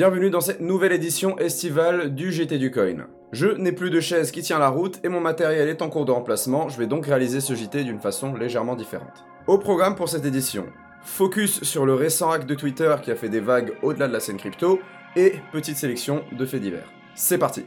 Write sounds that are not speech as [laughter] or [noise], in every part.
Bienvenue dans cette nouvelle édition estivale du GT du Coin. Je n'ai plus de chaise qui tient la route et mon matériel est en cours de remplacement, je vais donc réaliser ce JT d'une façon légèrement différente. Au programme pour cette édition, focus sur le récent hack de Twitter qui a fait des vagues au-delà de la scène crypto et petite sélection de faits divers. C'est parti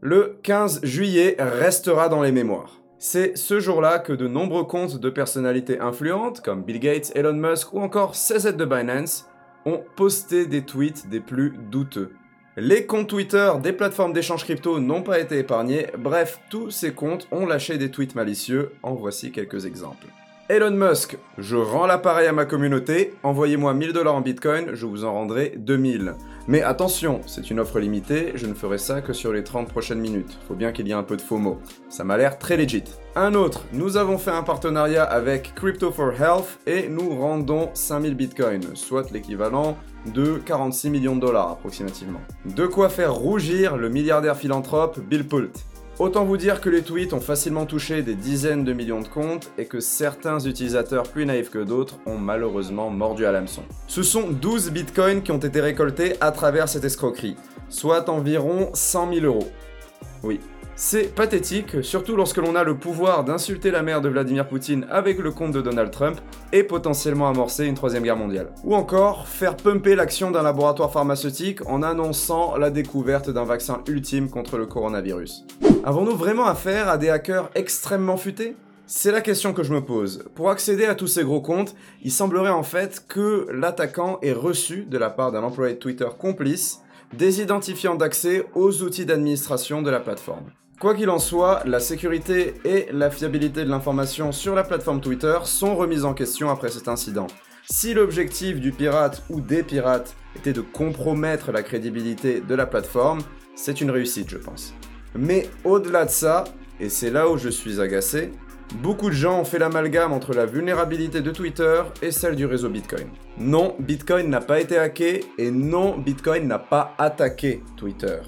Le 15 juillet restera dans les mémoires. C'est ce jour-là que de nombreux comptes de personnalités influentes, comme Bill Gates, Elon Musk ou encore CZ de Binance, ont posté des tweets des plus douteux. Les comptes Twitter des plateformes d'échange crypto n'ont pas été épargnés, bref, tous ces comptes ont lâché des tweets malicieux, en voici quelques exemples. Elon Musk, je rends l'appareil à ma communauté, envoyez-moi 1000 dollars en bitcoin, je vous en rendrai 2000. Mais attention, c'est une offre limitée, je ne ferai ça que sur les 30 prochaines minutes. Faut bien qu'il y ait un peu de FOMO. Ça m'a l'air très legit. Un autre, nous avons fait un partenariat avec Crypto for Health et nous rendons 5000 bitcoins, soit l'équivalent de 46 millions de dollars approximativement. De quoi faire rougir le milliardaire philanthrope Bill Pult. Autant vous dire que les tweets ont facilement touché des dizaines de millions de comptes et que certains utilisateurs plus naïfs que d'autres ont malheureusement mordu à l'hameçon. Ce sont 12 bitcoins qui ont été récoltés à travers cette escroquerie, soit environ 100 000 euros. Oui, c'est pathétique, surtout lorsque l'on a le pouvoir d'insulter la mère de Vladimir Poutine avec le compte de Donald Trump et potentiellement amorcer une troisième guerre mondiale. Ou encore faire pumper l'action d'un laboratoire pharmaceutique en annonçant la découverte d'un vaccin ultime contre le coronavirus. Avons-nous vraiment affaire à des hackers extrêmement futés? C'est la question que je me pose. Pour accéder à tous ces gros comptes, il semblerait en fait que l'attaquant ait reçu de la part d'un employé de Twitter complice des identifiants d'accès aux outils d'administration de la plateforme. Quoi qu'il en soit, la sécurité et la fiabilité de l'information sur la plateforme Twitter sont remises en question après cet incident. Si l'objectif du pirate ou des pirates était de compromettre la crédibilité de la plateforme, c'est une réussite je pense. Mais au-delà de ça, et c'est là où je suis agacé, beaucoup de gens ont fait l'amalgame entre la vulnérabilité de Twitter et celle du réseau Bitcoin. Non, Bitcoin n'a pas été hacké et non, Bitcoin n'a pas attaqué Twitter.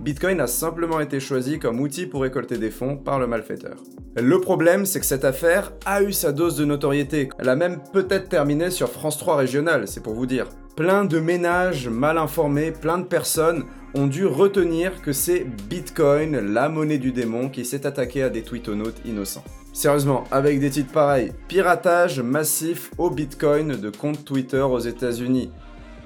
Bitcoin a simplement été choisi comme outil pour récolter des fonds par le malfaiteur. Le problème, c'est que cette affaire a eu sa dose de notoriété. Elle a même peut-être terminé sur France 3 régional, c'est pour vous dire. Plein de ménages mal informés, plein de personnes ont dû retenir que c'est Bitcoin, la monnaie du démon, qui s'est attaqué à des tweetonautes innocents. Sérieusement, avec des titres pareils, piratage massif au Bitcoin de comptes Twitter aux États-Unis,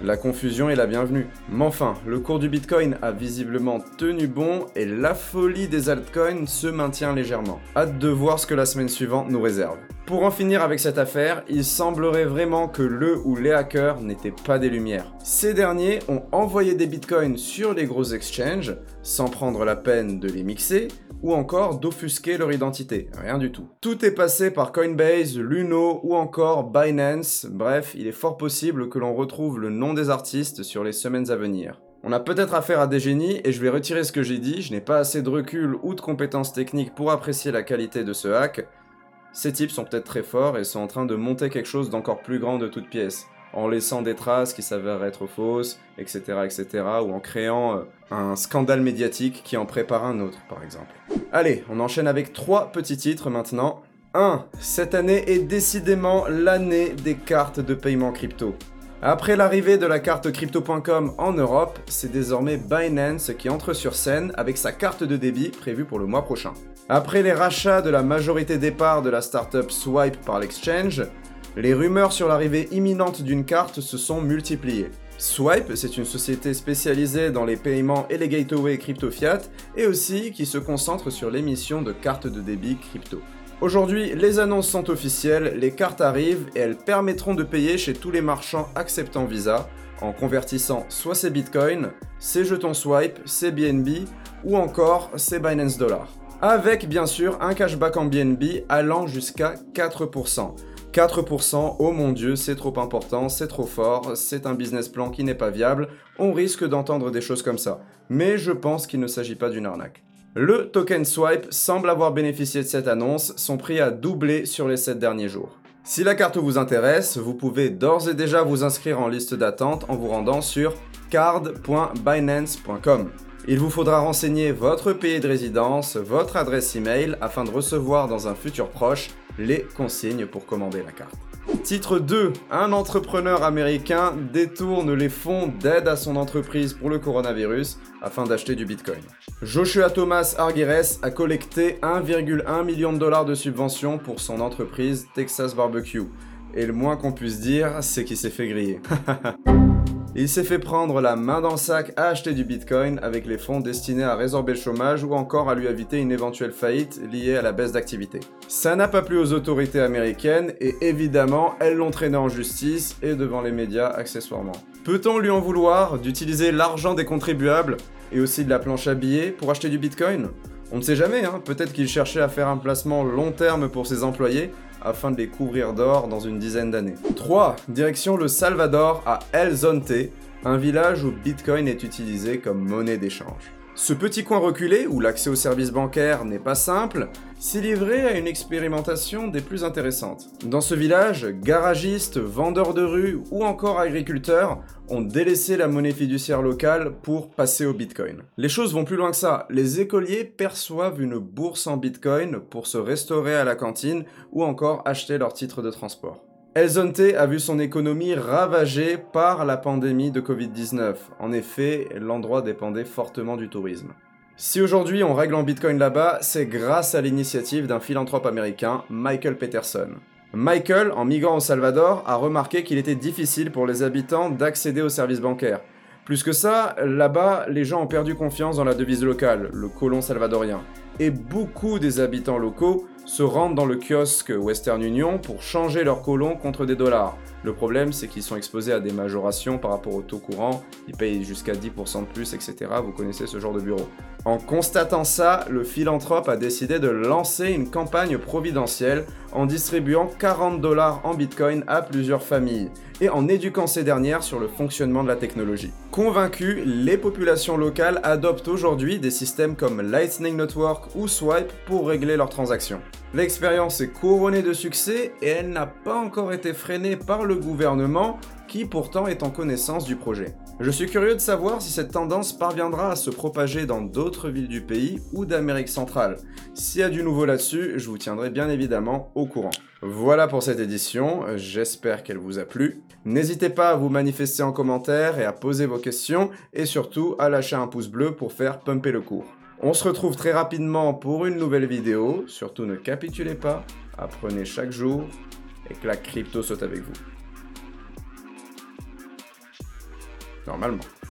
la confusion est la bienvenue. Mais enfin, le cours du Bitcoin a visiblement tenu bon et la folie des altcoins se maintient légèrement. Hâte de voir ce que la semaine suivante nous réserve. Pour en finir avec cette affaire, il semblerait vraiment que le ou les hackers n'étaient pas des lumières. Ces derniers ont envoyé des bitcoins sur les gros exchanges sans prendre la peine de les mixer ou encore d'offusquer leur identité. Rien du tout. Tout est passé par Coinbase, Luno ou encore Binance. Bref, il est fort possible que l'on retrouve le nom des artistes sur les semaines à venir. On a peut-être affaire à des génies et je vais retirer ce que j'ai dit, je n'ai pas assez de recul ou de compétences techniques pour apprécier la qualité de ce hack. Ces types sont peut-être très forts et sont en train de monter quelque chose d'encore plus grand de toutes pièces en laissant des traces qui s'avèrent être fausses, etc., etc., ou en créant euh, un scandale médiatique qui en prépare un autre, par exemple. Allez, on enchaîne avec trois petits titres maintenant. 1. Cette année est décidément l'année des cartes de paiement crypto. Après l'arrivée de la carte crypto.com en Europe, c'est désormais Binance qui entre sur scène avec sa carte de débit prévue pour le mois prochain. Après les rachats de la majorité des parts de la startup Swipe par l'exchange, les rumeurs sur l'arrivée imminente d'une carte se sont multipliées. Swipe, c'est une société spécialisée dans les paiements et les gateways crypto fiat et aussi qui se concentre sur l'émission de cartes de débit crypto. Aujourd'hui, les annonces sont officielles, les cartes arrivent et elles permettront de payer chez tous les marchands acceptant Visa en convertissant soit ses bitcoins, ses jetons Swipe, ses BNB ou encore ses Binance Dollars. Avec bien sûr un cashback en BNB allant jusqu'à 4%. 4%, oh mon dieu, c'est trop important, c'est trop fort, c'est un business plan qui n'est pas viable, on risque d'entendre des choses comme ça. Mais je pense qu'il ne s'agit pas d'une arnaque. Le token Swipe semble avoir bénéficié de cette annonce, son prix a doublé sur les 7 derniers jours. Si la carte vous intéresse, vous pouvez d'ores et déjà vous inscrire en liste d'attente en vous rendant sur card.binance.com. Il vous faudra renseigner votre pays de résidence, votre adresse email afin de recevoir dans un futur proche les consignes pour commander la carte. Titre 2. Un entrepreneur américain détourne les fonds d'aide à son entreprise pour le coronavirus afin d'acheter du Bitcoin. Joshua Thomas Argires a collecté 1,1 million de dollars de subventions pour son entreprise Texas Barbecue. Et le moins qu'on puisse dire, c'est qu'il s'est fait griller. [laughs] Il s'est fait prendre la main dans le sac à acheter du bitcoin avec les fonds destinés à résorber le chômage ou encore à lui éviter une éventuelle faillite liée à la baisse d'activité. Ça n'a pas plu aux autorités américaines et évidemment, elles l'ont traîné en justice et devant les médias accessoirement. Peut-on lui en vouloir d'utiliser l'argent des contribuables et aussi de la planche à billets pour acheter du bitcoin? On ne sait jamais, hein. peut-être qu'il cherchait à faire un placement long terme pour ses employés afin de les couvrir d'or dans une dizaine d'années. 3. Direction le Salvador à El Zonte, un village où Bitcoin est utilisé comme monnaie d'échange. Ce petit coin reculé, où l'accès aux services bancaires n'est pas simple, s'est livré à une expérimentation des plus intéressantes. Dans ce village, garagistes, vendeurs de rue ou encore agriculteurs ont délaissé la monnaie fiduciaire locale pour passer au Bitcoin. Les choses vont plus loin que ça. Les écoliers perçoivent une bourse en Bitcoin pour se restaurer à la cantine ou encore acheter leur titre de transport. Elzonte a vu son économie ravagée par la pandémie de Covid-19. En effet, l'endroit dépendait fortement du tourisme. Si aujourd'hui on règle en Bitcoin là-bas, c'est grâce à l'initiative d'un philanthrope américain, Michael Peterson. Michael, en migrant au Salvador, a remarqué qu'il était difficile pour les habitants d'accéder aux services bancaires. Plus que ça, là-bas, les gens ont perdu confiance dans la devise locale, le colon salvadorien. Et beaucoup des habitants locaux se rendent dans le kiosque Western Union pour changer leur colon contre des dollars. Le problème, c'est qu'ils sont exposés à des majorations par rapport au taux courant, ils payent jusqu'à 10% de plus, etc. Vous connaissez ce genre de bureau. En constatant ça, le philanthrope a décidé de lancer une campagne providentielle en distribuant 40 dollars en bitcoin à plusieurs familles et en éduquant ces dernières sur le fonctionnement de la technologie. Convaincus, les populations locales adoptent aujourd'hui des systèmes comme Lightning Network ou Swipe pour régler leurs transactions. L'expérience est couronnée de succès et elle n'a pas encore été freinée par le gouvernement qui pourtant est en connaissance du projet. Je suis curieux de savoir si cette tendance parviendra à se propager dans d'autres villes du pays ou d'Amérique centrale. S'il y a du nouveau là-dessus, je vous tiendrai bien évidemment au courant. Voilà pour cette édition, j'espère qu'elle vous a plu. N'hésitez pas à vous manifester en commentaire et à poser vos questions et surtout à lâcher un pouce bleu pour faire pumper le cours. On se retrouve très rapidement pour une nouvelle vidéo. Surtout ne capitulez pas, apprenez chaque jour et que la crypto saute avec vous. Normalement.